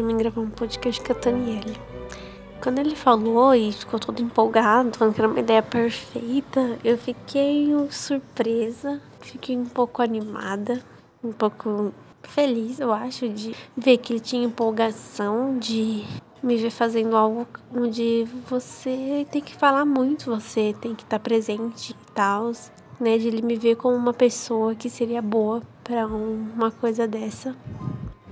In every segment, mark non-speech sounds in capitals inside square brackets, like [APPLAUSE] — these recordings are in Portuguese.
para mim gravar um podcast com a Taniele. Quando ele falou e ficou todo empolgado, falando que era uma ideia perfeita, eu fiquei surpresa, fiquei um pouco animada, um pouco feliz, eu acho, de ver que ele tinha empolgação de me ver fazendo algo onde você tem que falar muito, você tem que estar presente e tal, né? De ele me ver como uma pessoa que seria boa para uma coisa dessa.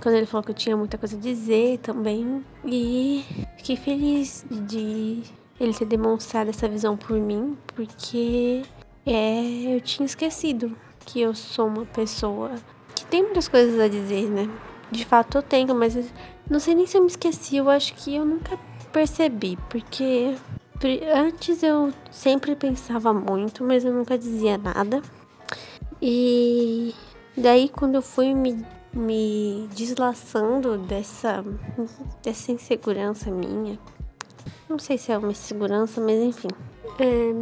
Quando ele falou que eu tinha muita coisa a dizer também. E fiquei feliz de ele ter demonstrado essa visão por mim, porque é, eu tinha esquecido que eu sou uma pessoa que tem muitas coisas a dizer, né? De fato eu tenho, mas não sei nem se eu me esqueci, eu acho que eu nunca percebi, porque antes eu sempre pensava muito, mas eu nunca dizia nada. E daí quando eu fui me, me deslaçando dessa, dessa insegurança minha, não sei se é uma insegurança, mas enfim. É,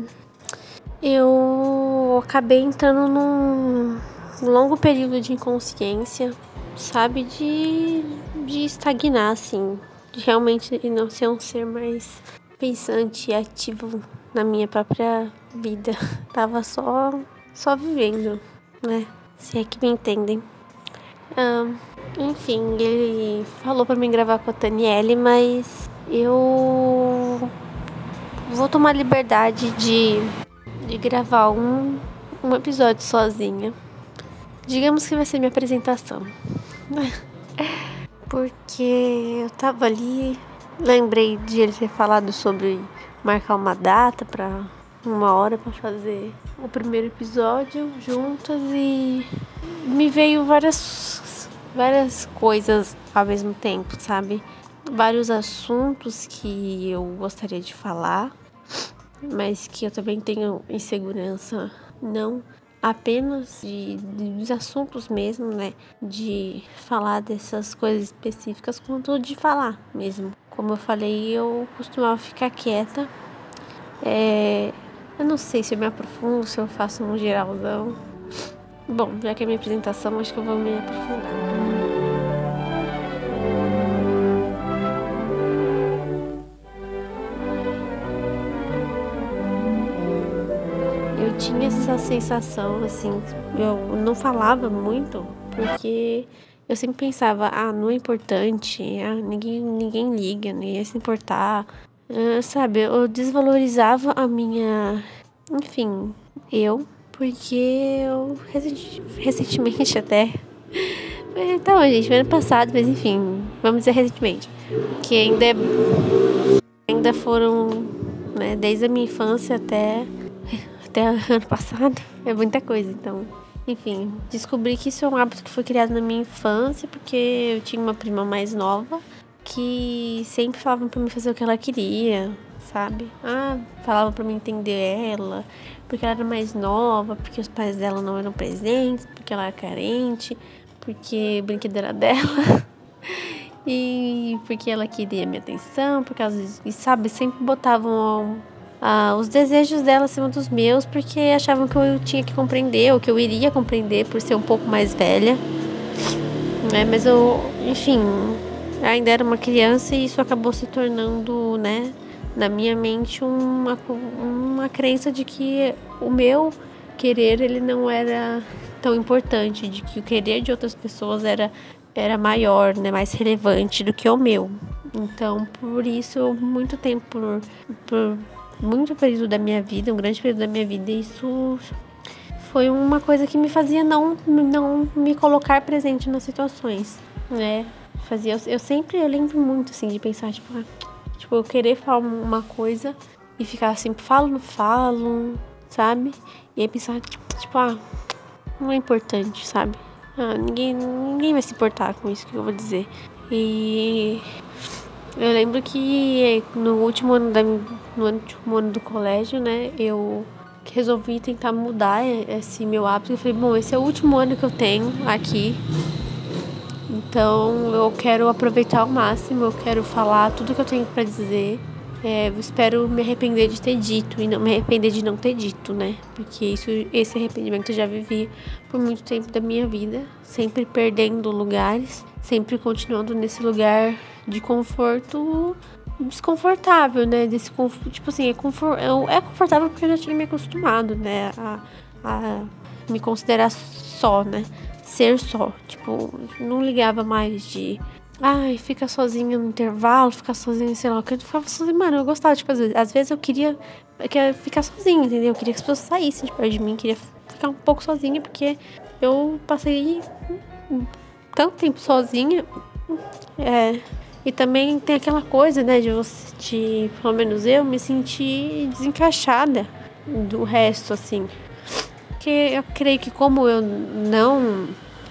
eu acabei entrando num longo período de inconsciência, sabe? De, de estagnar, assim. De realmente não ser um ser mais pensante e ativo na minha própria vida. [LAUGHS] Tava só, só vivendo, né? Se é que me entendem. Um, enfim, ele falou para mim gravar com a Taniele, mas eu vou tomar liberdade de, de gravar um, um episódio sozinha. Digamos que vai ser minha apresentação. [LAUGHS] Porque eu tava ali, lembrei de ele ter falado sobre marcar uma data para uma hora para fazer o primeiro episódio juntas e me veio várias várias coisas ao mesmo tempo, sabe? Vários assuntos que eu gostaria de falar, mas que eu também tenho insegurança não apenas de, de, dos assuntos mesmo, né? De falar dessas coisas específicas, quanto de falar mesmo. Como eu falei, eu costumava ficar quieta. É, eu não sei se eu me aprofundo, se eu faço um geralzão. Bom, já que é minha apresentação, acho que eu vou me aprofundar. tinha essa sensação, assim, eu não falava muito, porque eu sempre pensava, ah, não é importante, ah, ninguém, ninguém liga, ninguém ia se importar. Uh, sabe, eu desvalorizava a minha, enfim, eu, porque eu recentemente [LAUGHS] até. Então, gente, ano passado, mas enfim, vamos dizer recentemente. Que ainda, é, ainda foram, né, desde a minha infância até até [LAUGHS] ano passado. É muita coisa, então. Enfim, descobri que isso é um hábito que foi criado na minha infância, porque eu tinha uma prima mais nova que sempre falava para mim fazer o que ela queria, sabe? Ah, falava para mim entender ela, porque ela era mais nova, porque os pais dela não eram presentes, porque ela era carente, porque o brinquedo era dela. [LAUGHS] e porque ela queria minha atenção, porque elas, e sabe, sempre botavam ah, os desejos dela acima dos meus, porque achavam que eu tinha que compreender, ou que eu iria compreender por ser um pouco mais velha. Né? Mas eu, enfim, ainda era uma criança e isso acabou se tornando, né, na minha mente uma, uma crença de que o meu querer ele não era tão importante, de que o querer de outras pessoas era era maior, né, mais relevante do que o meu. Então, por isso, muito tempo por, por muito período da minha vida, um grande período da minha vida, isso foi uma coisa que me fazia não, não me colocar presente nas situações, né? Fazia, eu, eu sempre, eu lembro muito, assim, de pensar, tipo, ah, tipo, eu querer falar uma coisa e ficar assim, falo, não falo, sabe? E aí pensar, tipo, ah, não é importante, sabe? Ah, ninguém, ninguém vai se importar com isso que eu vou dizer. E eu lembro que no último ano, da, no último ano do colégio, né, eu resolvi tentar mudar esse meu hábito. Eu falei, bom, esse é o último ano que eu tenho aqui. Então eu quero aproveitar ao máximo, eu quero falar tudo que eu tenho para dizer. É, eu espero me arrepender de ter dito e não me arrepender de não ter dito, né? Porque isso, esse arrependimento eu já vivi por muito tempo da minha vida, sempre perdendo lugares, sempre continuando nesse lugar de conforto desconfortável, né? Desse tipo assim, é, confort, é, é confortável porque eu já tinha me acostumado, né? A, a me considerar só, né? Ser só. Tipo, não ligava mais de. Ai, fica sozinha no intervalo, ficar sozinha, sei lá. Eu ficava sozinha, mano, eu gostava, tipo, às vezes, às vezes eu queria, eu queria ficar sozinha, entendeu? Eu queria que as pessoas saíssem de perto de mim, queria ficar um pouco sozinha, porque eu passei tanto tempo sozinha. É, e também tem aquela coisa, né, de você, de, pelo menos eu, me sentir desencaixada do resto, assim porque eu creio que como eu não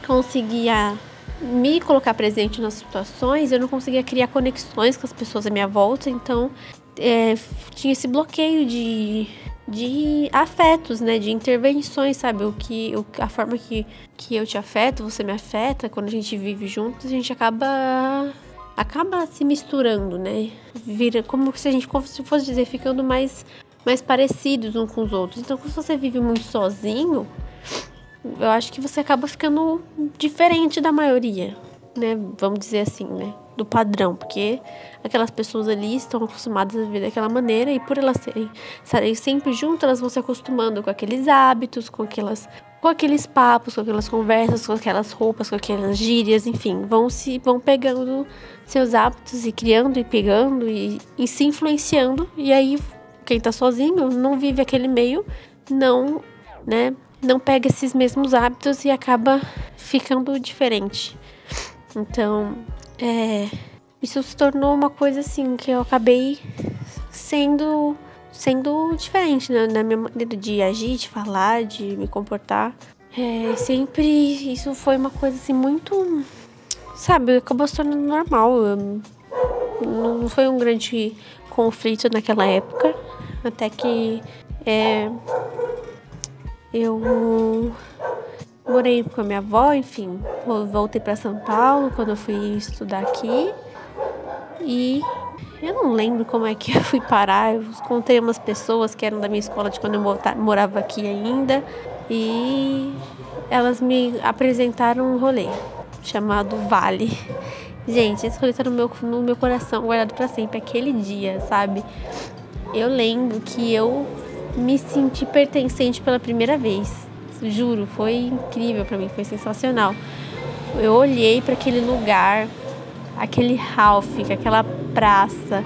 conseguia me colocar presente nas situações, eu não conseguia criar conexões com as pessoas à minha volta, então é, tinha esse bloqueio de, de afetos, né, de intervenções, sabe, o que o, a forma que, que eu te afeto, você me afeta, quando a gente vive juntos, a gente acaba acaba se misturando, né? Vira como se a gente se fosse dizer ficando mais mais parecidos uns com os outros. Então, quando você vive muito sozinho, eu acho que você acaba ficando diferente da maioria, né? Vamos dizer assim, né? Do padrão, porque aquelas pessoas ali estão acostumadas a viver daquela maneira e por elas serem, estarem sempre juntas, elas vão se acostumando com aqueles hábitos, com aquelas com aqueles papos, com aquelas conversas, com aquelas roupas, com aquelas gírias, enfim, vão se vão pegando seus hábitos e criando e pegando e, e se influenciando e aí quem tá sozinho não vive aquele meio, não, né, não pega esses mesmos hábitos e acaba ficando diferente. Então, é, isso se tornou uma coisa assim que eu acabei sendo sendo diferente né, na minha maneira de agir, de falar, de me comportar. É, sempre isso foi uma coisa assim muito, sabe, acabou se tornando normal. Não foi um grande conflito naquela época. Até que é, eu morei com a minha avó, enfim, voltei para São Paulo quando eu fui estudar aqui. E eu não lembro como é que [LAUGHS] eu fui parar. Eu encontrei umas pessoas que eram da minha escola de quando eu morava aqui ainda. E elas me apresentaram um rolê chamado Vale. Gente, esse rolê tá no meu, no meu coração, guardado para sempre. Aquele dia, sabe? eu lembro que eu me senti pertencente pela primeira vez. Juro, foi incrível para mim, foi sensacional. Eu olhei para aquele lugar, aquele Ralph, aquela praça,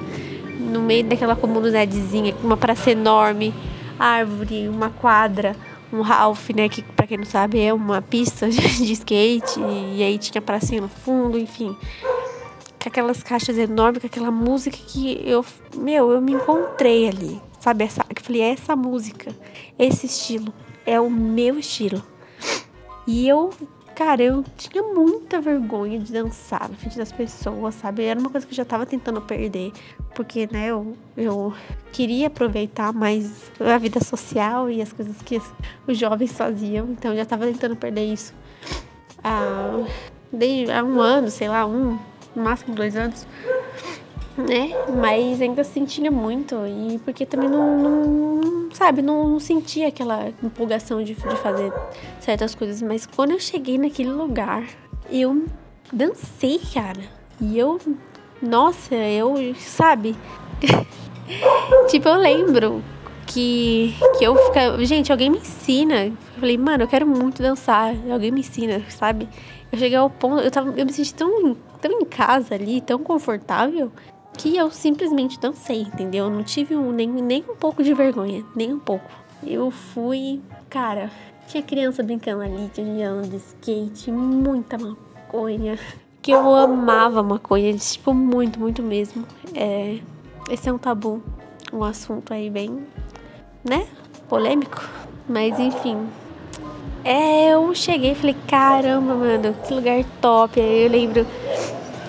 no meio daquela comunidadezinha, uma praça enorme, árvore, uma quadra, um Ralph, né, que para quem não sabe é uma pista [LAUGHS] de skate, e aí tinha pracinha no fundo, enfim com aquelas caixas enormes, com aquela música que eu, meu, eu me encontrei ali, sabe? Essa, eu falei, é essa música, esse estilo, é o meu estilo. E eu, cara, eu tinha muita vergonha de dançar na frente das pessoas, sabe? Era uma coisa que eu já tava tentando perder, porque, né, eu, eu queria aproveitar mais a vida social e as coisas que os jovens faziam, então eu já tava tentando perder isso. Ah, desde há um ano, sei lá, um, no máximo dois anos, né? Mas ainda sentia muito e porque também não, não sabe, não, não, sentia aquela empolgação de, de fazer certas coisas. Mas quando eu cheguei naquele lugar, eu dancei, cara. E eu, nossa, eu, sabe? [LAUGHS] tipo, eu lembro que, que eu ficava. Gente, alguém me ensina. Eu falei, mano, eu quero muito dançar. Alguém me ensina, sabe? Eu cheguei ao ponto. Eu, tava, eu me senti tão tão em casa ali, tão confortável, que eu simplesmente dancei, entendeu? Eu não tive um, nem, nem um pouco de vergonha, nem um pouco. Eu fui, cara, tinha criança brincando ali, tinha andando de skate, muita maconha. Que eu amava maconha, tipo, muito, muito mesmo. É, esse é um tabu, um assunto aí bem, né? Polêmico. Mas enfim, é, eu cheguei e falei, caramba, mano, que lugar top. Aí eu lembro.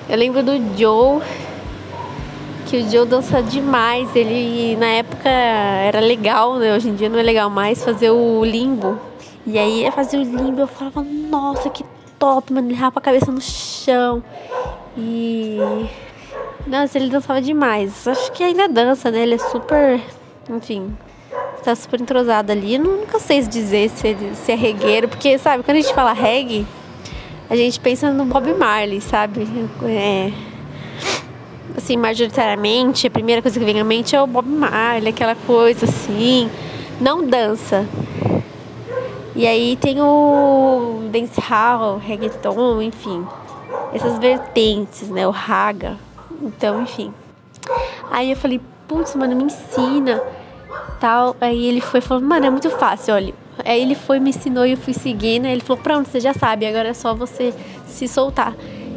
Eu lembro do Joe, que o Joe dança demais. Ele na época era legal, né? Hoje em dia não é legal mais fazer o limbo. E aí fazer o limbo, eu falava, nossa, que top, mano. Ele rapa a cabeça no chão. E. Nossa, ele dançava demais. Acho que ainda dança, né? Ele é super. Enfim, tá super entrosado ali. Eu nunca sei dizer se, ele, se é regueiro, porque, sabe, quando a gente fala reggae, a gente pensa no Bob Marley, sabe? É, assim, majoritariamente, a primeira coisa que vem à mente é o Bob Marley, aquela coisa assim, não dança. E aí tem o dancehall, reggaeton, enfim, essas vertentes, né, o raga. Então, enfim. Aí eu falei, putz, mano, me ensina, tal. Aí ele foi falou, mano, é muito fácil, olha. Aí ele foi, me ensinou e eu fui seguindo. Aí ele falou, pronto, você já sabe, agora é só você se soltar.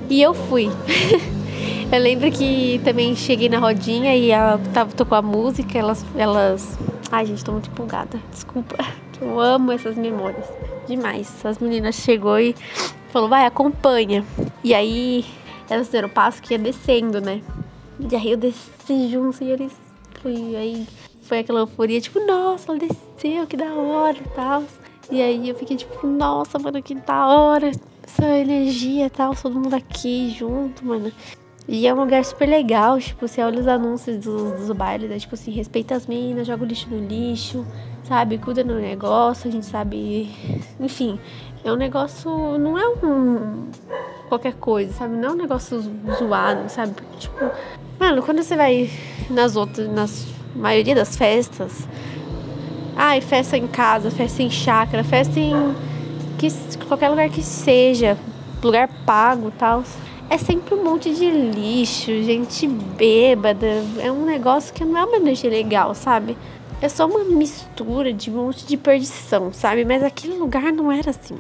E eu fui. [LAUGHS] eu lembro que também cheguei na rodinha e ela tava, tocou a música, elas, elas. Ai, gente, tô muito empolgada. Desculpa. [LAUGHS] Eu amo essas memórias. Demais. As meninas chegou e falou, vai, acompanha. E aí elas fizeram o passo que ia descendo, né? E aí eu desci junto e eles. Fui, aí foi aquela euforia, tipo, nossa, ela desceu, que da hora e tal. E aí eu fiquei tipo, nossa, mano, que da hora. Essa energia e tal, todo mundo aqui junto, mano. E é um lugar super legal, tipo, você olha os anúncios dos, dos bailes, é tipo assim, respeita as minas, joga o lixo no lixo, sabe? Cuida no negócio, a gente sabe. Enfim, é um negócio. Não é um. qualquer coisa, sabe? Não é um negócio zoado, sabe? Tipo, mano, quando você vai nas outras. nas maioria das festas. Ai, festa em casa, festa em chácara, festa em que, qualquer lugar que seja, lugar pago tal. É sempre um monte de lixo, gente bêbada. É um negócio que não é uma energia legal, sabe? É só uma mistura de um monte de perdição, sabe? Mas aquele lugar não era assim.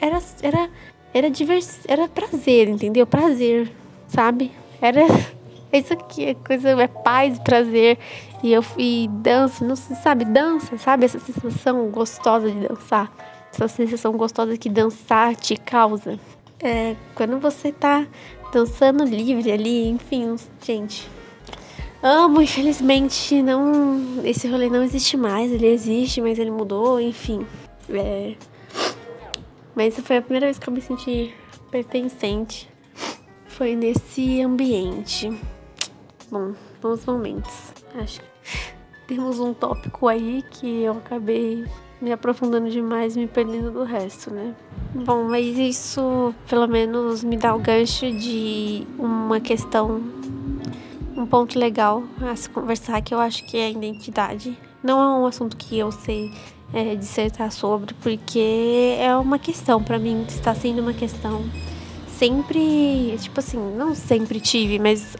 Era, era, era divers, era prazer, entendeu? Prazer, sabe? Era [LAUGHS] isso aqui é coisa, é paz, prazer. E eu e dança, não se sabe, dança, sabe? Essa sensação gostosa de dançar. Essa sensação gostosa que dançar te causa. É, quando você tá dançando livre ali, enfim, gente. Amo, infelizmente, não. Esse rolê não existe mais. Ele existe, mas ele mudou, enfim. É, mas foi a primeira vez que eu me senti pertencente. Foi nesse ambiente. Bom, bons momentos. Acho que temos um tópico aí que eu acabei me aprofundando demais, me perdendo do resto, né? Bom, mas isso pelo menos me dá o gancho de uma questão, um ponto legal a se conversar, que eu acho que é a identidade. Não é um assunto que eu sei é, dissertar sobre, porque é uma questão, para mim, está sendo uma questão. Sempre, tipo assim, não sempre tive, mas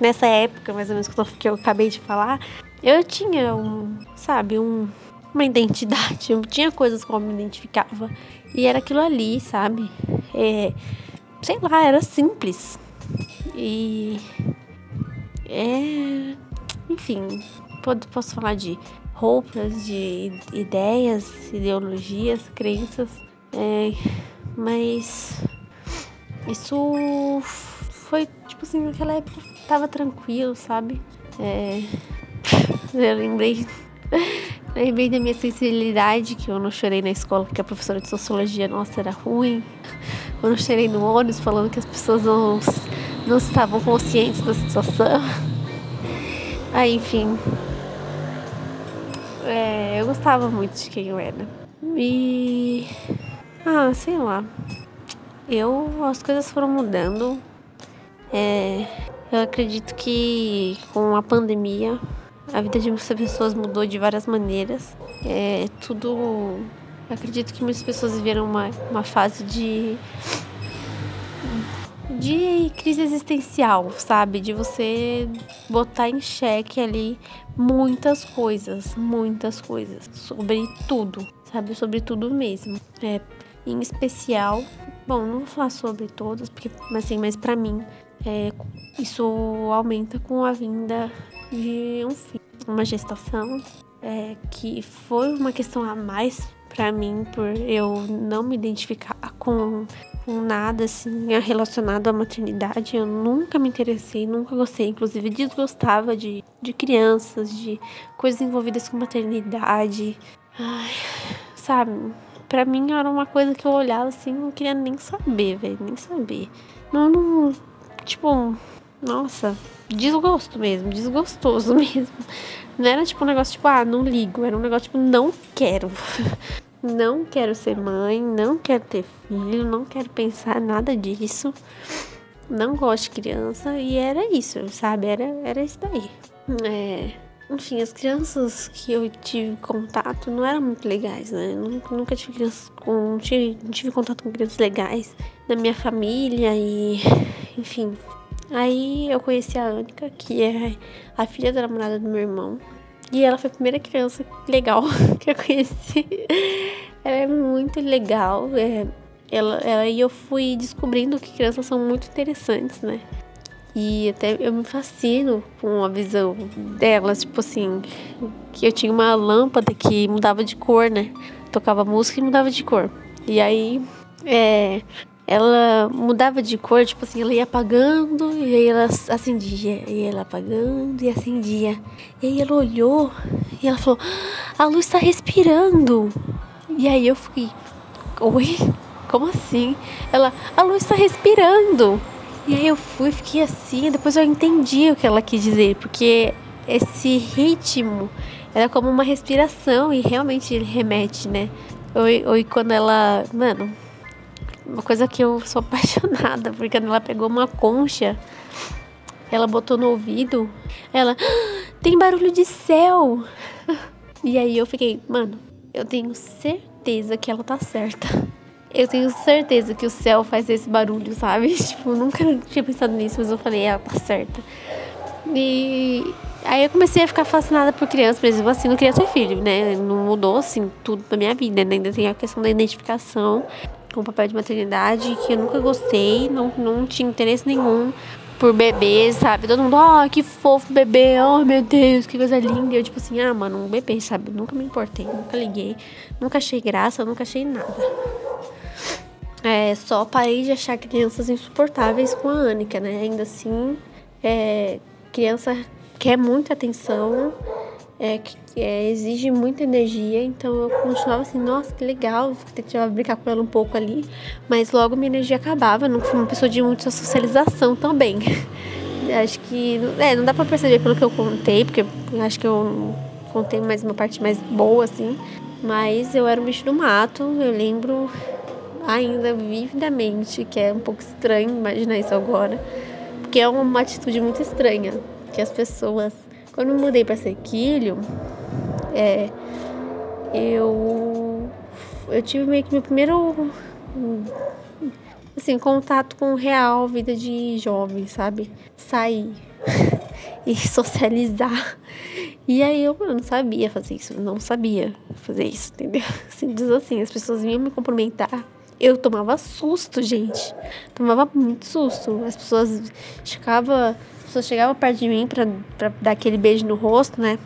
nessa época, mais ou menos que eu acabei de falar, eu tinha um, sabe, um, uma identidade. Eu tinha coisas como me identificava. E era aquilo ali, sabe? É, sei lá, era simples. E. É. Enfim, posso falar de roupas, de ideias, ideologias, crenças. É, mas. Isso foi, tipo assim, naquela época tava tranquilo, sabe? É, [LAUGHS] eu lembrei, lembrei da minha sensibilidade, que eu não chorei na escola porque a professora de sociologia, nossa, era ruim. Eu não chorei no ônibus falando que as pessoas não, não estavam conscientes da situação. Aí, enfim. É, eu gostava muito de quem eu era. E. Ah, sei lá. Eu. As coisas foram mudando. É, eu acredito que com a pandemia a vida de muitas pessoas mudou de várias maneiras. É, tudo. Acredito que muitas pessoas viveram uma, uma fase de. de crise existencial, sabe? De você botar em xeque ali muitas coisas, muitas coisas. Sobre tudo, sabe? Sobre tudo mesmo. É, em especial. Bom, não vou falar sobre todas, porque, assim, mas para mim é, isso aumenta com a vinda de um filho, uma gestação, é, que foi uma questão a mais para mim por eu não me identificar com, com nada assim relacionado à maternidade. Eu nunca me interessei, nunca gostei, inclusive desgostava de, de crianças, de coisas envolvidas com maternidade. Ai, sabe? Pra mim era uma coisa que eu olhava assim, não queria nem saber, velho, nem saber. Não, não, tipo, nossa, desgosto mesmo, desgostoso [LAUGHS] mesmo. Não era tipo um negócio tipo, ah, não ligo, era um negócio tipo, não quero. [LAUGHS] não quero ser mãe, não quero ter filho, não quero pensar nada disso. Não gosto de criança e era isso, sabe? Era, era isso daí. É, enfim, as crianças que eu tive contato não eram muito legais, né? Nunca, nunca tive crianças com. Tive, tive contato com crianças legais na minha família e. Enfim. Aí eu conheci a Anica, que é a filha da namorada do meu irmão. E ela foi a primeira criança legal [LAUGHS] que eu conheci. Ela é muito legal. É, ela, ela, e eu fui descobrindo que crianças são muito interessantes, né? E até eu me fascino com a visão delas, tipo assim, que eu tinha uma lâmpada que mudava de cor, né? Tocava música e mudava de cor. E aí, é, ela mudava de cor, tipo assim, ela ia apagando e aí ela acendia, e ela apagando e acendia. E aí ela olhou e ela falou: "A luz está respirando". E aí eu fui: "Oi? Como assim?". Ela: "A luz está respirando". E aí eu fui, fiquei assim, depois eu entendi o que ela quis dizer, porque esse ritmo era como uma respiração e realmente remete, né? Ou, ou quando ela, mano, uma coisa que eu sou [LAUGHS] apaixonada, porque ela pegou uma concha, ela botou no ouvido, ela ah, tem barulho de céu. [LAUGHS] E aí eu fiquei, mano, eu tenho certeza que ela tá certa. Eu tenho certeza que o céu faz esse barulho, sabe? [LAUGHS] Tipo, nunca tinha pensado nisso, mas eu falei, ela tá certa. E aí eu comecei a ficar fascinada por crianças, mesmo assim, não queria ter filho, né? Não mudou, assim, tudo na minha vida, né? Ainda tem a questão da identificação com o papel de maternidade, que eu nunca gostei, não, não tinha interesse nenhum por bebê, sabe? Todo mundo, ó, oh, que fofo bebê, oh meu Deus, que coisa linda. Eu, tipo assim, ah, mano, um bebê, sabe? nunca me importei, nunca liguei, nunca achei graça, nunca achei nada. É, só parei de achar crianças insuportáveis com a Anica, né? Ainda assim, é, criança quer muita atenção, é, é, exige muita energia, então eu continuava assim, nossa, que legal, tentava brincar com ela um pouco ali, mas logo minha energia acabava, não fui uma pessoa de muita socialização também. [LAUGHS] acho que, é, não dá pra perceber pelo que eu contei, porque acho que eu contei mais uma parte mais boa, assim, mas eu era um bicho do mato, eu lembro ainda vividamente, que é um pouco estranho imaginar isso agora, porque é uma atitude muito estranha, que as pessoas quando eu mudei para Sequilho, é, eu, eu tive meio que meu primeiro assim, contato com real vida de jovem, sabe? Sair [LAUGHS] e socializar. E aí eu, eu não sabia fazer isso, não sabia fazer isso, entendeu? [LAUGHS] Simples assim, as pessoas vinham me cumprimentar. Eu tomava susto, gente. Tomava muito susto. As pessoas ficavam pessoa chegava perto de mim pra, pra dar aquele beijo no rosto, né?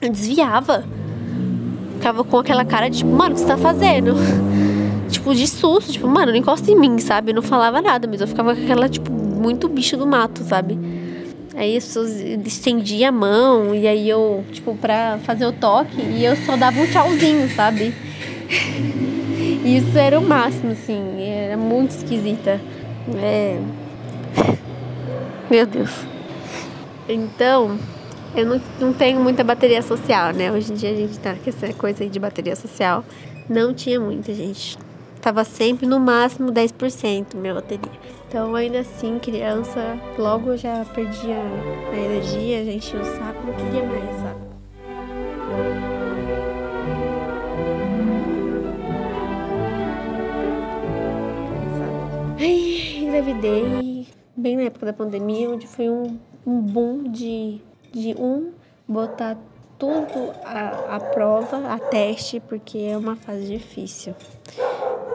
Eu desviava. Ficava com aquela cara de tipo, mano, o que você tá fazendo? [LAUGHS] tipo, de susto, tipo, mano, não encosta em mim, sabe? Eu não falava nada, mas eu ficava com aquela, tipo, muito bicho do mato, sabe? Aí as pessoas estendiam a mão, e aí eu, tipo, pra fazer o toque, e eu só dava um tchauzinho, sabe? [LAUGHS] Isso era o máximo, assim, era muito esquisita. É. [LAUGHS] Meu Deus. Então, eu não, não tenho muita bateria social, né? Hoje em dia a gente tá com essa coisa aí de bateria social. Não tinha muita, gente. Tava sempre no máximo 10% minha bateria. Então, ainda assim, criança, logo eu já perdia a energia, a gente o saco, não queria mais, sabe? Aí, engravidei bem na época da pandemia, onde foi um um boom de, de um botar tudo à, à prova, a teste, porque é uma fase difícil.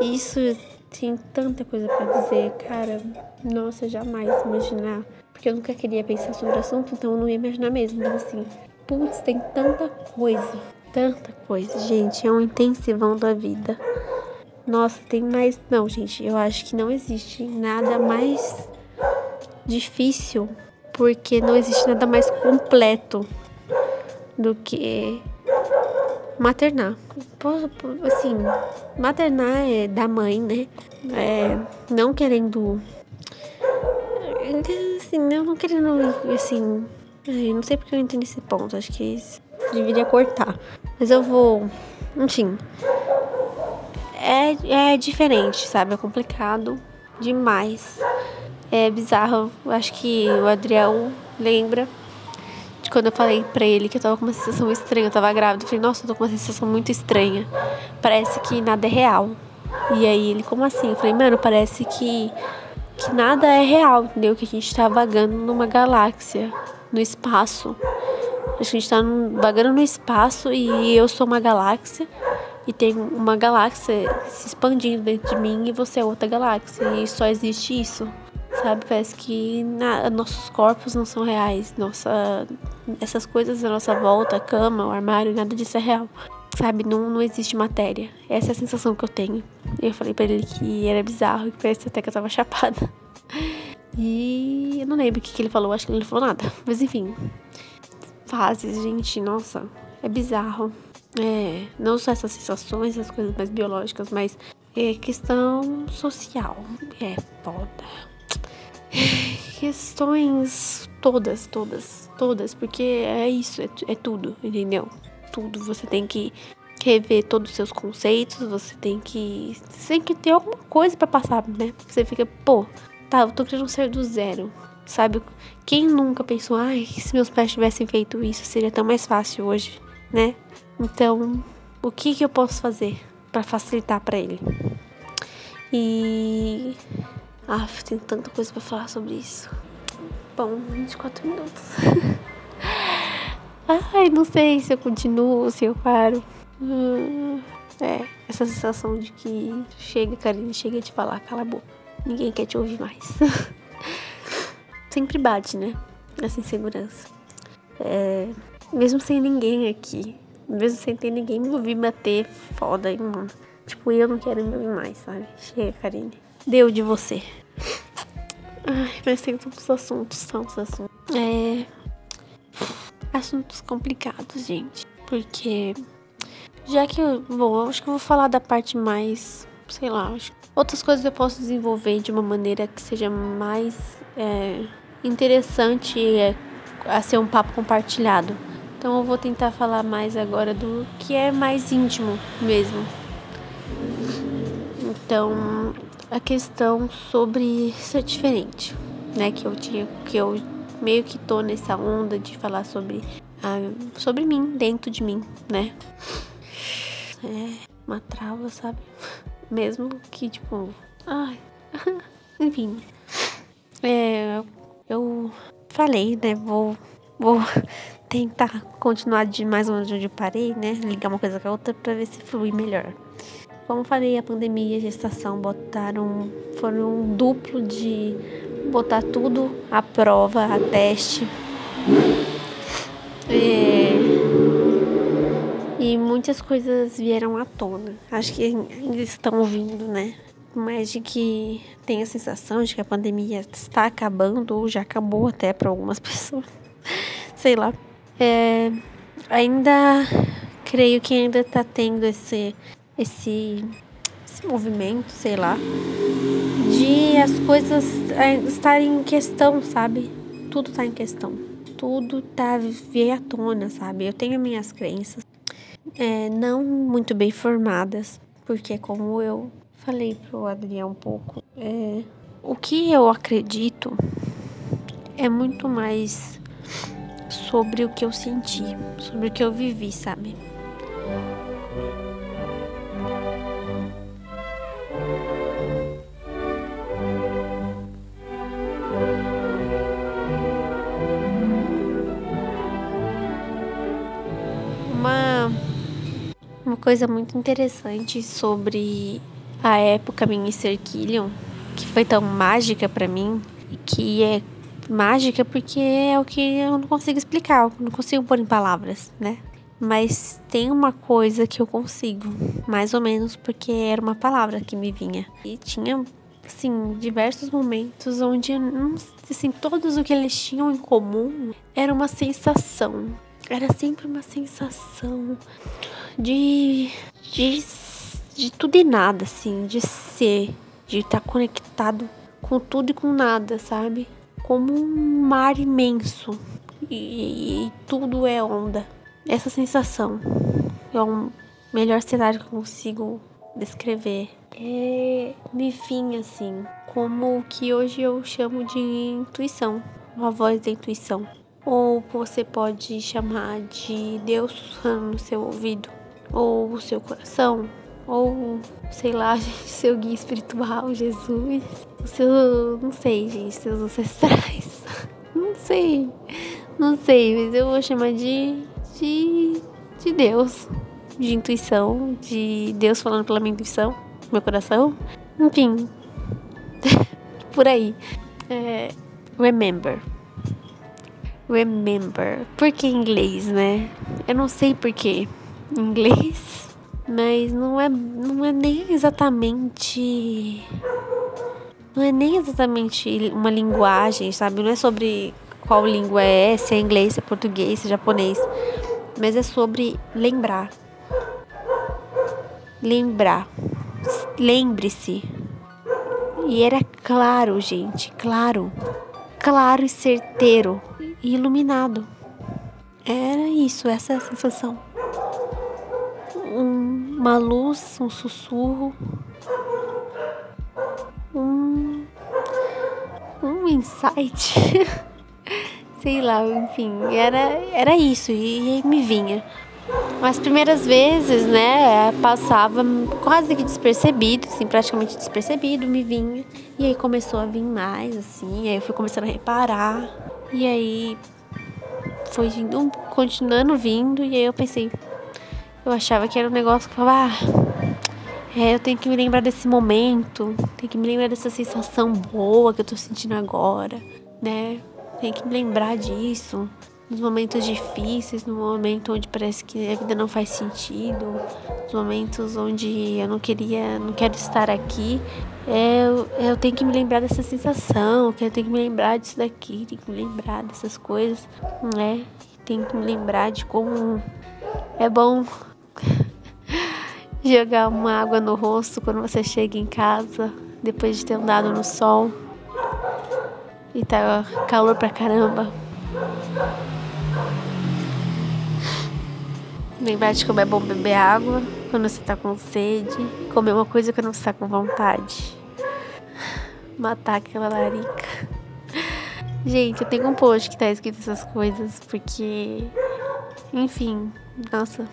Isso tem tanta coisa para dizer, cara. Nossa, jamais imaginar. Porque eu nunca queria pensar sobre o assunto, então eu não ia imaginar mesmo. Mas assim, putz, tem tanta coisa. Tanta coisa, gente. É um intensivão da vida. Nossa, tem mais. Não, gente, eu acho que não existe nada mais difícil porque não existe nada mais completo do que maternar. Assim, maternar é da mãe, né? É, não querendo. Assim, eu não querendo, assim. Não sei porque eu entrei nesse ponto. Acho que deveria cortar. Mas eu vou. Enfim. é, é diferente, sabe? É complicado demais. É bizarro. Acho que o Adriel lembra de quando eu falei pra ele que eu tava com uma sensação estranha. Eu tava grávida. Eu falei, nossa, eu tô com uma sensação muito estranha. Parece que nada é real. E aí ele, como assim? Eu falei, mano, parece que, que nada é real, entendeu? Que a gente tá vagando numa galáxia, no espaço. A gente tá vagando no espaço e eu sou uma galáxia e tem uma galáxia se expandindo dentro de mim e você é outra galáxia e só existe isso. Sabe? Parece que na, nossos corpos não são reais. Nossa, essas coisas à nossa volta, a cama, o armário, nada disso é real. Sabe? Não, não existe matéria. Essa é a sensação que eu tenho. Eu falei pra ele que era bizarro, que parecia até que eu tava chapada. [LAUGHS] E eu não lembro o que, que ele falou, acho que ele não falou nada. Mas enfim, fases, gente, nossa, é bizarro. É, não só essas sensações, as coisas mais biológicas, mas é questão social. É foda. Questões todas, todas, todas, porque é isso, é, é tudo, entendeu? Tudo. Você tem que rever todos os seus conceitos, você tem que. Você tem que ter alguma coisa para passar, né? Você fica, pô, tá, eu tô querendo ser do zero. Sabe? Quem nunca pensou, ai, se meus pais tivessem feito isso, seria tão mais fácil hoje, né? Então, o que que eu posso fazer para facilitar para ele? E ah, tem tanta coisa para falar sobre isso. Bom, 24 minutos. [LAUGHS] Ai, não sei se eu continuo, se eu paro. Hum, é, essa sensação de que chega, Karine, chega de falar, cala a boca. Ninguém quer te ouvir mais. [LAUGHS] sempre bate, né? Essa insegurança. É, mesmo sem ninguém aqui, mesmo sem ter ninguém me ouvir bater, foda, hein, mano. Tipo, eu não quero me ouvir mais, sabe? Chega, Karine. Deu de você. Ai, mas tem tantos assuntos, tantos assuntos. É. Assuntos complicados, gente. Porque. Já que eu vou, acho que eu vou falar da parte mais. Sei lá, acho outras coisas eu posso desenvolver de uma maneira que seja mais é, interessante é, a ser um papo compartilhado. Então eu vou tentar falar mais agora do que é mais íntimo mesmo. Então, a questão sobre ser diferente, né, que eu tinha que eu meio que tô nessa onda de falar sobre a, sobre mim, dentro de mim, né? É uma trava, sabe? Mesmo que tipo, ai, [LAUGHS] enfim. É, eu falei, né? Vou, vou tentar continuar de mais onde eu parei, né? Ligar uma coisa com a outra para ver se flui melhor. Como falei, a pandemia e a gestação botaram, foram um duplo de botar tudo à prova, a teste. E, e muitas coisas vieram à tona. Acho que ainda estão ouvindo, né? mas de que tem a sensação de que a pandemia está acabando ou já acabou até para algumas [LAUGHS] pessoas. Sei lá. É, ainda creio que ainda está tendo esse, esse, esse movimento, sei lá, de as coisas estarem em questão, sabe? Tudo está em questão. Tudo tá veio à tona, sabe? Eu tenho minhas crenças, é, não muito bem formadas, porque como eu falei pro Adriel um pouco. É, o que eu acredito é muito mais sobre o que eu senti, sobre o que eu vivi, sabe? Uma coisa muito interessante sobre a época Minister Killian, que foi tão mágica para mim, que é mágica porque é o que eu não consigo explicar, eu não consigo pôr em palavras, né? Mas tem uma coisa que eu consigo, mais ou menos, porque era uma palavra que me vinha. E tinha, assim, diversos momentos onde, assim, todos o que eles tinham em comum era uma sensação. Era sempre uma sensação de, de de tudo e nada, assim, de ser, de estar tá conectado com tudo e com nada, sabe? Como um mar imenso e, e tudo é onda. Essa sensação é o melhor cenário que eu consigo descrever. É, me vinha assim, como o que hoje eu chamo de intuição, uma voz da intuição. Ou você pode chamar de Deus sussurrando no seu ouvido, ou o seu coração, ou sei lá, [LAUGHS] seu guia espiritual, Jesus, o seu, não sei, gente, seus ancestrais, [LAUGHS] não sei, não sei, mas eu vou chamar de, de, de Deus, de intuição, de Deus falando pela minha intuição, meu coração, enfim, [LAUGHS] por aí. É, remember. Remember. Por que inglês, né? Eu não sei por que inglês, mas não é, não é nem exatamente. Não é nem exatamente uma linguagem, sabe? Não é sobre qual língua é, se é inglês, se é português, se é japonês. Mas é sobre lembrar. Lembrar. Lembre-se. E era claro, gente, claro. Claro e certeiro e iluminado. Era isso, essa é a sensação. Um, uma luz, um sussurro, um, um insight. [LAUGHS] Sei lá, enfim, era, era isso e, e me vinha. As primeiras vezes, né, passava quase que despercebido, assim, praticamente despercebido, me vinha. E aí começou a vir mais, assim, aí eu fui começando a reparar. E aí foi vindo, continuando vindo, e aí eu pensei, eu achava que era um negócio que falava, ah, é, eu tenho que me lembrar desse momento, tenho que me lembrar dessa sensação boa que eu tô sentindo agora, né? Tenho que me lembrar disso nos momentos difíceis, no momento onde parece que a vida não faz sentido, nos momentos onde eu não queria, não quero estar aqui, é, eu, eu tenho que me lembrar dessa sensação, eu tenho que me lembrar disso daqui, tenho que me lembrar dessas coisas, né? Tenho que me lembrar de como é bom [LAUGHS] jogar uma água no rosto quando você chega em casa depois de ter andado no sol e tá calor pra caramba. Lembrar de como é bom beber água quando você tá com sede. Comer uma coisa quando você tá com vontade. Matar aquela larica. Gente, eu tenho um post que tá escrito essas coisas porque. Enfim, nossa.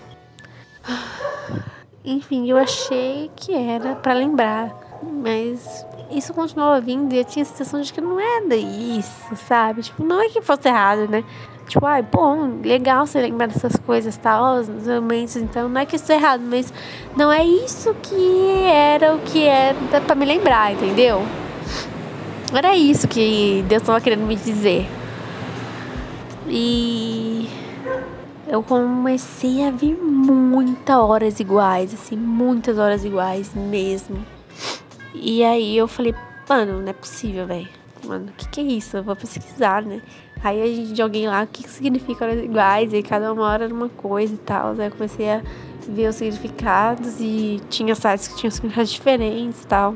Enfim, eu achei que era para lembrar. Mas isso continuava vindo e eu tinha a sensação de que não era isso, sabe? Tipo, não é que fosse errado, né? Tipo, ai, bom, legal você lembrar dessas coisas, tal, os momentos, então não é que isso é errado, mas não é isso que era o que era para me lembrar, entendeu? Era isso que Deus estava querendo me dizer. E eu comecei a vir muitas horas iguais, assim, muitas horas iguais mesmo. E aí eu falei, mano, não é possível, velho. Mano, o que, que é isso? Eu vou pesquisar, né? Aí a gente joguei lá o que, que significa horas iguais, e cada uma hora era uma coisa e tal. Aí eu comecei a ver os significados e tinha sites que tinham significados diferentes e tal.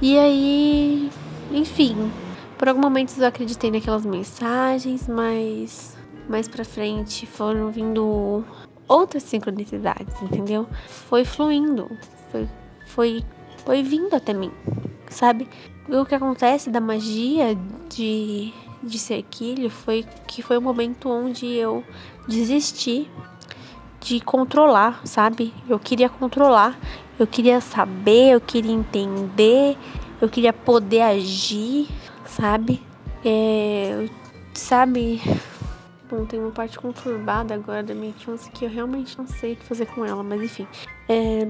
E aí, enfim, por alguns momentos eu acreditei naquelas mensagens, mas mais pra frente foram vindo outras sincronicidades, entendeu? Foi fluindo, foi, foi foi vindo até mim, sabe? O que acontece da magia de, de Serquilho foi que foi o momento onde eu desisti de controlar, sabe? Eu queria controlar, eu queria saber, eu queria entender, eu queria poder agir, sabe? É, sabe? Bom, tem uma parte conturbada agora da minha infância que eu realmente não sei o que fazer com ela, mas enfim. É,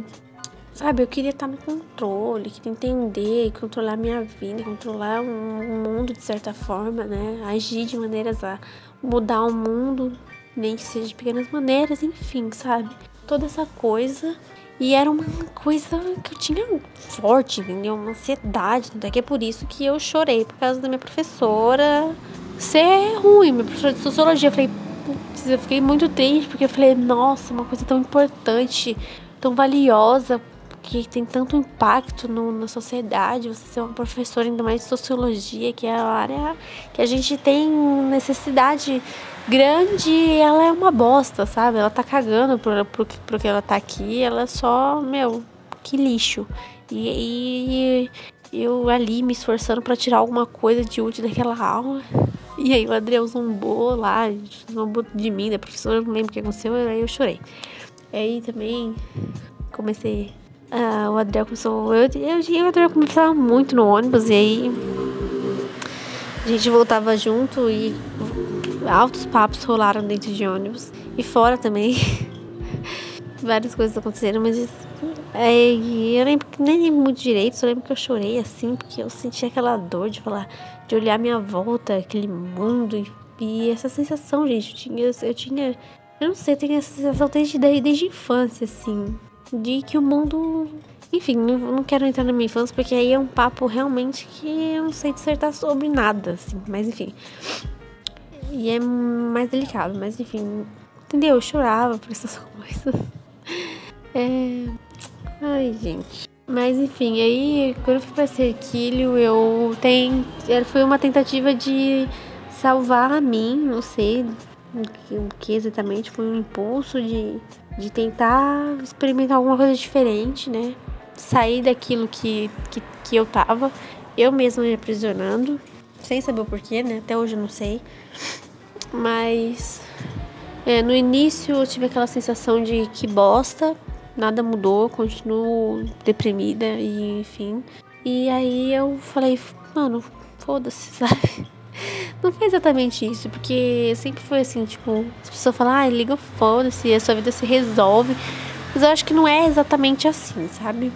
Sabe, eu queria estar no controle, queria entender, controlar minha vida, controlar o um mundo de certa forma, né? Agir de maneiras a mudar o mundo, nem que seja de pequenas maneiras, enfim, sabe? Toda essa coisa. E era uma coisa que eu tinha forte, entendeu? Uma ansiedade. Até que é por isso que eu chorei por causa da minha professora ser ruim, minha professora de sociologia. Eu falei, putz, eu fiquei muito triste, porque eu falei, nossa, uma coisa tão importante, tão valiosa que tem tanto impacto no, na sociedade, você ser uma professora ainda mais de sociologia, que é a área que a gente tem necessidade grande, ela é uma bosta, sabe? Ela tá cagando pro, que ela tá aqui, ela só, meu, que lixo. E, e eu ali me esforçando para tirar alguma coisa de útil daquela aula. E aí o Adriel zombou lá, zombou de mim, da professora, eu não lembro o que aconteceu, aí eu chorei. Aí também comecei. Ah, o Adriel começou. Eu, eu, eu e o Adriel começava muito no ônibus, e aí a gente voltava junto e altos papos rolaram dentro de ônibus. E fora também. [LAUGHS] Várias coisas aconteceram, mas é, eu lembro que nem lembro muito direito, só lembro que eu chorei assim, porque eu senti aquela dor de falar, de olhar a minha volta, aquele mundo e, e essa sensação, gente. Eu tinha, eu tinha, eu não sei, eu tenho essa sensação desde, desde a infância, assim, de que o mundo. Enfim, não, quero entrar na minha infância, porque aí é um papo realmente que eu não sei dissertar sobre nada, assim, mas enfim. E é mais delicado, mas enfim, entendeu? Eu chorava por essas [LAUGHS] coisas. É. Ai, gente. Mas enfim, aí quando eu fui pra Serquilho, eu tem foi uma tentativa de salvar a mim, não sei o que exatamente, foi um impulso de, de tentar experimentar alguma coisa diferente, né? Sair daquilo que, que, que eu tava, eu mesma me aprisionando, sem saber o porquê, né? Até hoje eu não sei. Mas é, no início eu tive aquela sensação de que bosta, nada mudou, continuo deprimida e enfim. E aí eu falei, mano, foda-se, [LAUGHS] sabe? Não foi exatamente isso, porque sempre foi assim, tipo, as pessoas falam, ah, liga foda-se, a sua vida se resolve. Mas eu acho que não é exatamente assim, sabe?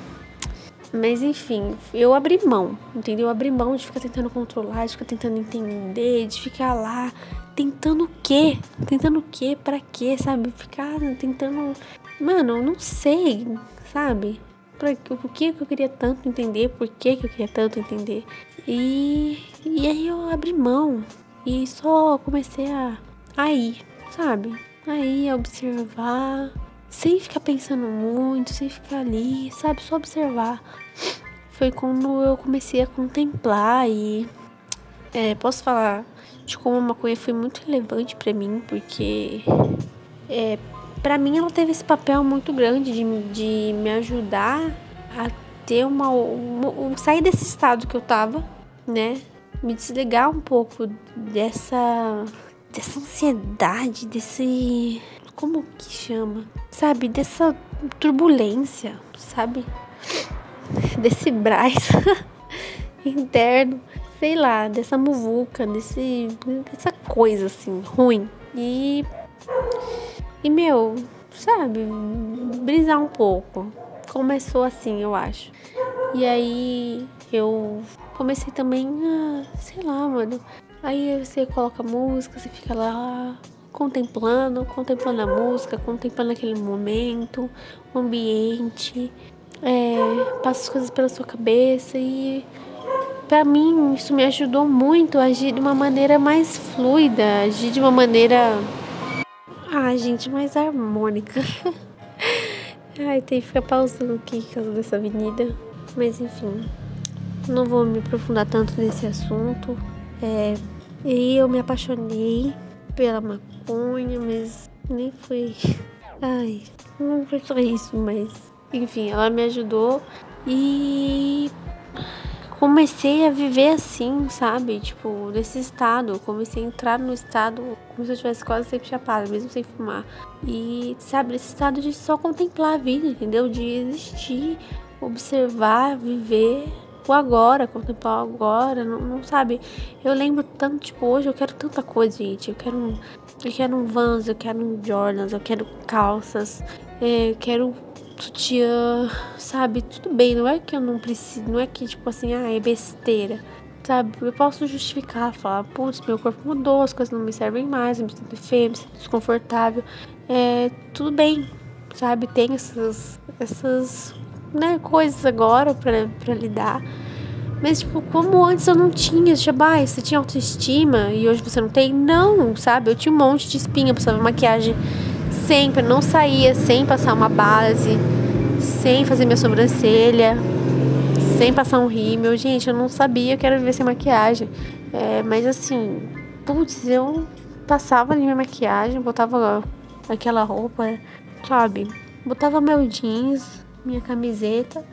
Mas enfim, eu abri mão, entendeu? Eu abri mão de ficar tentando controlar, de ficar tentando entender, de ficar lá tentando o quê? Tentando o quê? Pra quê, sabe? Ficar tentando Mano, eu não sei, sabe? Pra, por que eu queria tanto entender, por que eu queria tanto entender. E, e aí eu abri mão e só comecei a, a ir, sabe? Aí a observar, sem ficar pensando muito, sem ficar ali, sabe? Só observar. Foi quando eu comecei a contemplar e é, posso falar de como a maconha foi muito relevante para mim, porque é, para mim ela teve esse papel muito grande de, de me ajudar a ter uma, uma, sair desse estado que eu tava, né? Me desligar um pouco dessa dessa ansiedade, desse como que chama? Sabe, dessa turbulência, sabe? Desse brás [LAUGHS] interno, sei lá, dessa muvuca, desse dessa coisa assim ruim. E e, meu, sabe, brisar um pouco. Começou assim, eu acho. E aí eu comecei também a, sei lá, mano. Aí você coloca música, você fica lá contemplando, contemplando a música, contemplando aquele momento, o ambiente, é, passa as coisas pela sua cabeça e para mim isso me ajudou muito a agir de uma maneira mais fluida, agir de uma maneira ah, gente, mais harmônica. [LAUGHS] Ai, tem que ficar pausando aqui por causa dessa avenida. Mas enfim, não vou me aprofundar tanto nesse assunto. É, e eu me apaixonei pela maconha, mas nem foi. [LAUGHS] Ai, não foi só isso, mas enfim, ela me ajudou e comecei a viver assim, sabe? Tipo, nesse estado. Comecei a entrar no estado como se eu tivesse quase sempre chapado, mesmo sem fumar. E, sabe, nesse estado de só contemplar a vida, entendeu? De existir, observar, viver o agora, contemplar o agora, não, não, sabe? Eu lembro tanto, tipo, hoje eu quero tanta coisa, gente. Eu quero um, eu quero um Vans, eu quero um Jordans, eu quero calças, é, eu quero sutiã, sabe? Tudo bem, não é que eu não preciso, não é que tipo assim, ah, é besteira, sabe? Eu posso justificar, falar, putz, meu corpo mudou, as coisas não me servem mais, eu me sinto feio, me sinto desconfortável. É, tudo bem, sabe? Tem essas, essas né, coisas agora pra, pra lidar. Mas, tipo, como antes eu não tinha, tipo, ah, você tinha autoestima e hoje você não tem? Não, sabe? Eu tinha um monte de espinha, precisava de maquiagem sempre, não saía sem passar uma base, sem fazer minha sobrancelha, sem passar um rímel. Gente, eu não sabia que era viver sem maquiagem. É, mas assim, putz, eu passava ali minha maquiagem, botava aquela roupa, sabe? Botava meu jeans, minha camiseta,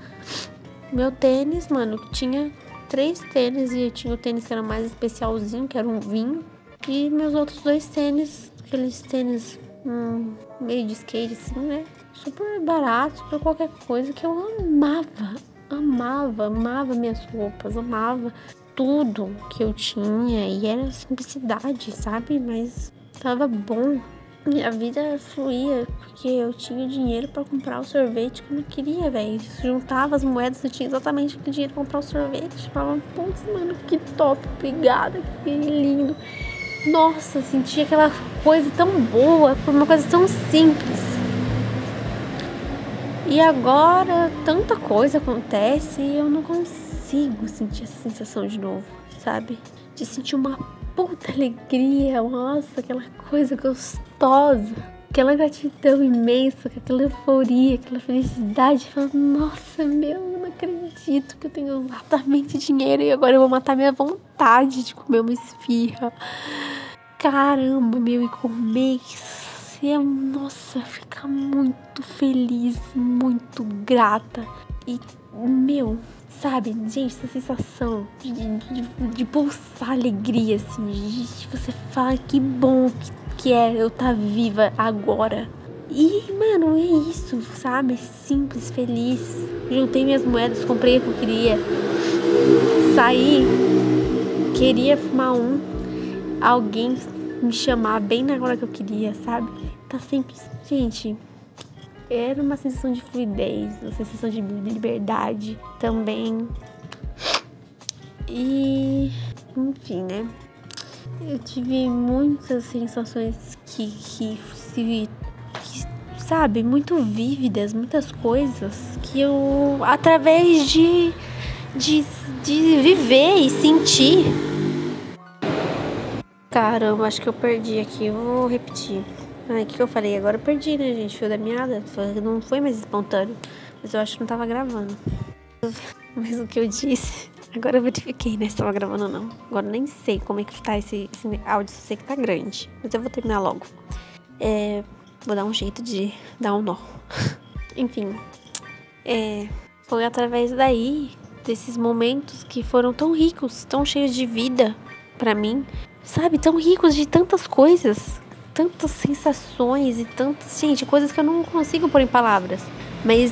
meu tênis, mano, tinha três tênis e tinha o tênis que era mais especialzinho, que era um vinho, e meus outros dois tênis, aqueles tênis hum, meio de skate assim, né? Super barato, super qualquer coisa que eu amava, amava, amava minhas roupas, amava tudo que eu tinha e era simplicidade, sabe? Mas tava bom. Minha vida fluía porque eu tinha dinheiro para comprar o sorvete que eu não queria, velho. Juntava as moedas e tinha exatamente aquele dinheiro pra comprar o sorvete. Falava, putz, mano, que top, obrigada, que lindo. Nossa, sentia aquela coisa tão boa por uma coisa tão simples. E agora tanta coisa acontece e eu não consigo sentir essa sensação de novo, sabe? De sentir uma puta alegria, nossa, aquela coisa gostosa, aquela gratidão imensa, aquela euforia, aquela felicidade. Falando, nossa, meu, eu não acredito que eu tenho exatamente dinheiro e agora eu vou matar minha vontade de comer uma esfirra. Caramba, meu, e comer você, nossa, ficar muito feliz, muito grata. E, meu, Sabe, gente, essa sensação de, de, de pulsar alegria, assim, de você fala que bom que, que é eu estar tá viva agora. E, mano, é isso, sabe? Simples, feliz. Juntei minhas moedas, comprei o que eu queria. Saí, queria fumar um. Alguém me chamar bem na hora que eu queria, sabe? Tá sempre. Gente, era uma sensação de fluidez, uma sensação de liberdade também. E, enfim, né? Eu tive muitas sensações que, que se. Que, sabe, muito vívidas, muitas coisas que eu, através de, de, de viver e sentir. Caramba, acho que eu perdi aqui, eu vou repetir. Ai, o que, eu falei? Agora eu perdi, né, gente? Fio da meada. Não foi mais espontâneo. Mas eu acho que não tava gravando. Mas o que eu disse. Agora eu verifiquei, né? Se tava gravando ou não. Agora nem sei como é que tá esse, esse áudio. Só sei que tá grande. Mas eu vou terminar logo. É, vou dar um jeito de dar um nó. [LAUGHS] Enfim. É, foi através daí, desses momentos que foram tão ricos, tão cheios de vida para mim. Sabe? Tão ricos de tantas coisas tantas sensações e tantas, gente, coisas que eu não consigo pôr em palavras. Mas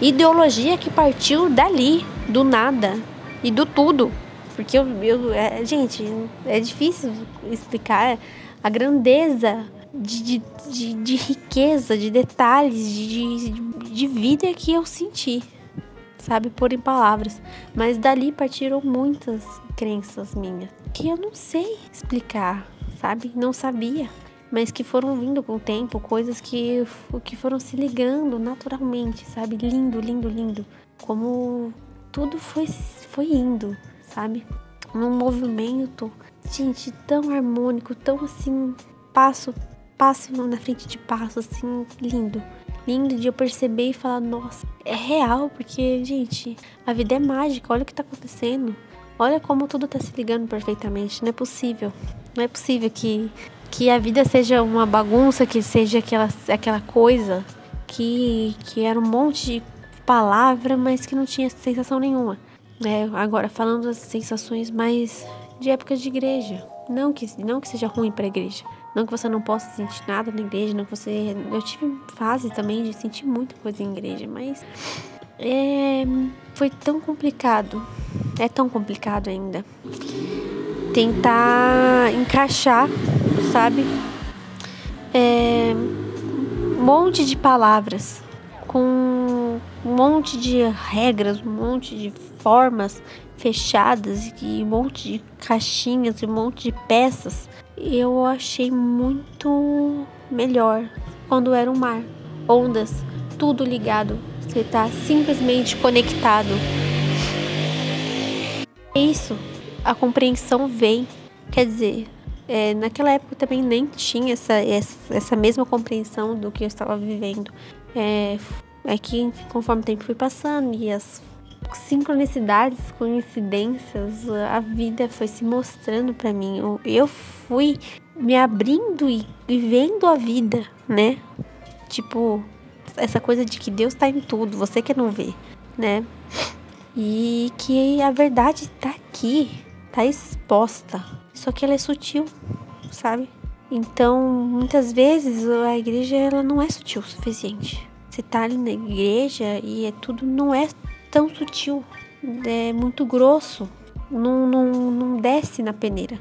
ideologia que partiu dali, do nada e do tudo. Porque eu, eu é, gente, é difícil explicar a grandeza de, de, de, de riqueza, de detalhes, de, de, vida que eu senti, sabe, pôr em palavras. Mas dali partiram muitas crenças minhas que eu não sei explicar, sabe? Não sabia mas que foram vindo com o tempo, coisas que, que foram se ligando naturalmente, sabe? Lindo, lindo, lindo. Como tudo foi, foi indo, sabe? Num movimento, gente, tão harmônico, tão assim, passo, passo na frente de passo, assim, lindo. Lindo de eu perceber e falar, nossa, é real, porque, gente, a vida é mágica, olha o que tá acontecendo. Olha como tudo tá se ligando perfeitamente, não é possível. Não é possível que que a vida seja uma bagunça, que seja aquela, aquela coisa que, que era um monte de palavra, mas que não tinha sensação nenhuma. Né? Agora, falando das sensações mais de época de igreja. Não que, não que seja ruim para a igreja. Não que você não possa sentir nada na igreja, não que você. Eu tive fase também de sentir muita coisa em igreja, mas é, foi tão complicado. É tão complicado ainda. Tentar encaixar sabe? É, um monte de palavras com um monte de regras, um monte de formas fechadas e um monte de caixinhas e um monte de peças. Eu achei muito melhor quando era um mar, ondas, tudo ligado. Você está simplesmente conectado. É isso, a compreensão vem. Quer dizer, é, naquela época também nem tinha essa, essa, essa, mesma compreensão do que eu estava vivendo. É, é que conforme o tempo foi passando e as sincronicidades, coincidências, a vida foi se mostrando para mim. Eu, fui me abrindo e, vendo a vida, né? Tipo, essa coisa de que Deus está em tudo, você que não vê, né? E que a verdade está aqui, está exposta. Só que ela é sutil, sabe? Então, muitas vezes a igreja ela não é sutil o suficiente. Você tá ali na igreja e é tudo não é tão sutil, é muito grosso, não, não, não desce na peneira.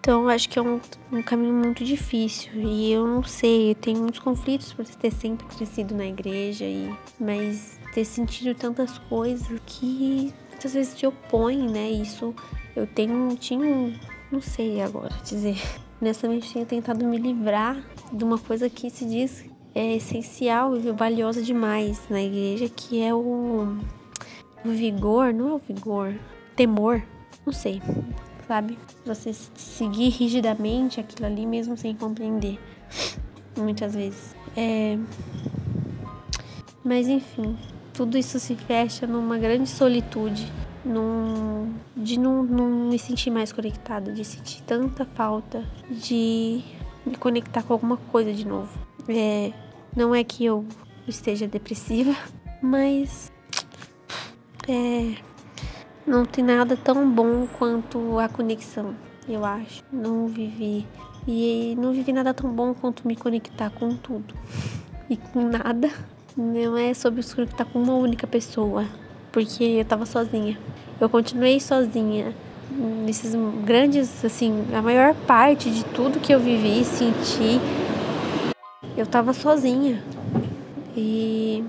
Então, acho que é um, um caminho muito difícil e eu não sei, eu tenho muitos conflitos por ter sempre crescido na igreja e mas ter sentido tantas coisas que muitas vezes se opõem, né? Isso eu tenho tinha não sei agora dizer [LAUGHS] honestamente tenho tentado me livrar de uma coisa que se diz é essencial e valiosa demais na igreja, que é o, vigor, não é o vigor, temor, não sei, sabe? Você seguir rigidamente aquilo ali mesmo sem compreender, muitas vezes. É... Mas enfim, tudo isso se fecha numa grande solitude num, de não, não me sentir mais conectada, de sentir tanta falta de me conectar com alguma coisa de novo. É, não é que eu esteja depressiva, mas é, não tem nada tão bom quanto a conexão, eu acho. Não vivi e não vivi nada tão bom quanto me conectar com tudo e com nada. Não é sobre se conectar com uma única pessoa, porque eu tava sozinha. Eu continuei sozinha nesses grandes, assim, a maior parte de tudo que eu vivi, senti, eu tava sozinha. E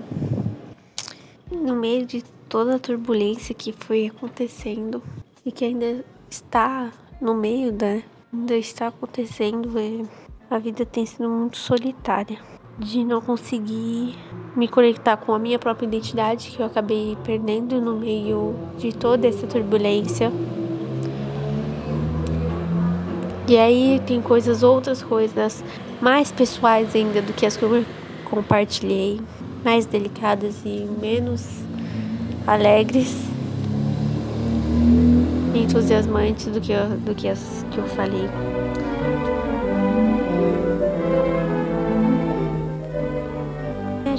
no meio de toda a turbulência que foi acontecendo e que ainda está no meio da ainda está acontecendo, é, a vida tem sido muito solitária de não conseguir me conectar com a minha própria identidade que eu acabei perdendo no meio de toda essa turbulência. E aí tem coisas, outras coisas mais pessoais ainda do que as que eu compartilhei, mais delicadas e menos alegres entusiasmantes do que, do que as que eu falei.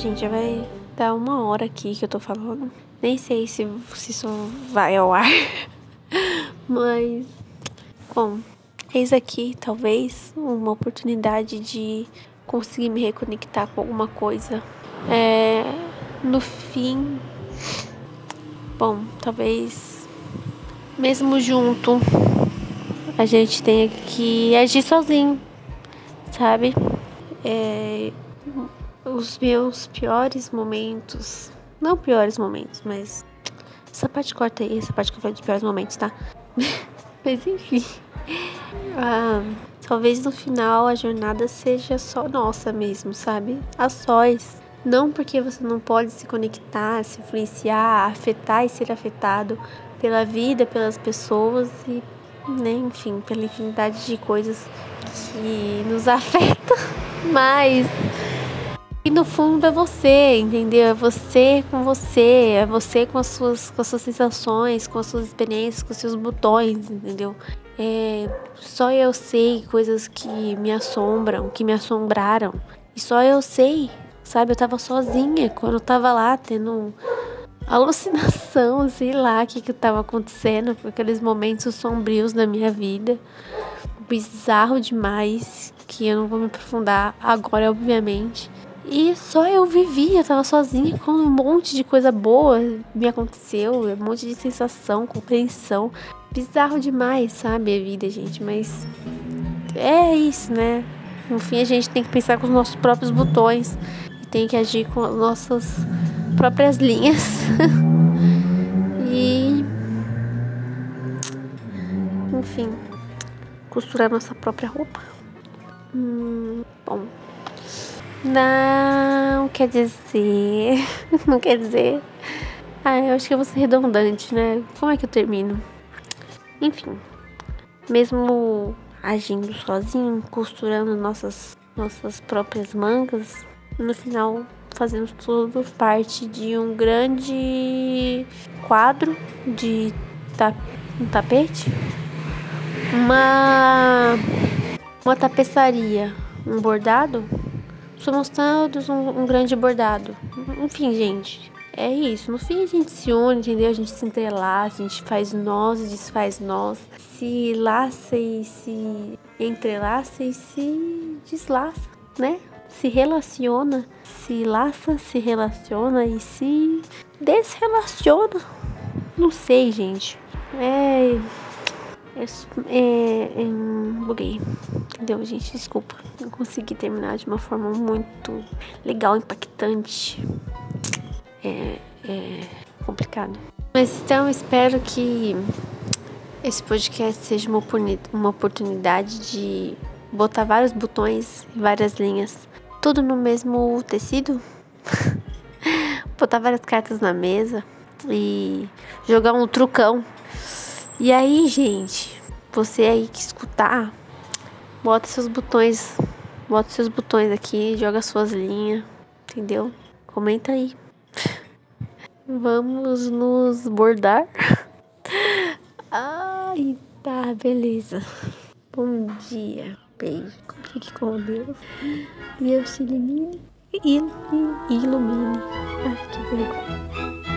gente, já vai dar uma hora aqui que eu tô falando. Nem sei se, se isso vai ao ar. [LAUGHS] Mas, bom, eis aqui talvez uma oportunidade de conseguir me reconectar com alguma coisa. É, no fim, bom, talvez mesmo junto a gente tenha que agir sozinho, sabe? É, os meus piores momentos. Não piores momentos, mas. Essa parte corta aí, essa parte que eu falei de piores momentos, tá? [LAUGHS] mas enfim. Ah, talvez no final a jornada seja só nossa mesmo, sabe? A sós. Não porque você não pode se conectar, se influenciar, afetar e ser afetado pela vida, pelas pessoas e, né, enfim, pela infinidade de coisas que nos [LAUGHS] afetam. Mas e no fundo é você, entendeu? É você com você, é você com as suas, com as suas sensações, com as suas experiências, com os seus botões, entendeu? É, só eu sei coisas que me assombram, que me assombraram. E só eu sei, sabe? Eu tava sozinha quando eu tava lá tendo alucinação, [LAUGHS] sei lá o que que tava acontecendo, aqueles momentos sombrios da minha vida. Bizarro demais, que eu não vou me aprofundar agora, obviamente. E só eu vivia, eu tava sozinha com um monte de coisa boa me aconteceu, um monte de sensação, compreensão. Bizarro demais, sabe, a vida, gente, mas é isso, né? No fim a gente tem que pensar com os nossos próprios botões e tem que agir com as nossas próprias linhas. [LAUGHS] e enfim, costurar nossa própria roupa. Hum, bom, não quer dizer. [LAUGHS] Não quer dizer. Ah, eu acho que eu vou ser redundante, né? Como é que eu termino? Enfim. Mesmo agindo sozinho, costurando nossas, nossas próprias mangas, no final fazemos tudo parte de um grande quadro de ta um tapete, uma, uma tapeçaria, um bordado somos todos um, um grande bordado. Enfim, gente, é isso. No fim a gente se une, entendeu? A gente se entrelaça, a gente faz nós e desfaz nós. Se laça e se entrelaça e se deslaça, né? Se relaciona, se laça, se relaciona e se desrelaciona. Não sei, gente. É. É. é, buguei. Entendeu, gente? Desculpa. Não consegui terminar de uma forma muito legal, impactante é, é complicado. Mas então espero que esse podcast seja uma, uma oportunidade de botar vários botões e várias linhas, tudo no mesmo tecido, [LAUGHS] botar várias cartas na mesa e jogar um trucão. E aí, gente, você aí que escutar, bota seus botões, bota seus botões aqui, joga suas linhas, entendeu? Comenta aí. [LAUGHS] Vamos nos bordar. [LAUGHS] Ai, tá, beleza. Bom dia. Beijo. Fique com Deus. Deus te ilumine. Ilumine. ilumine. Ai, que vergonha.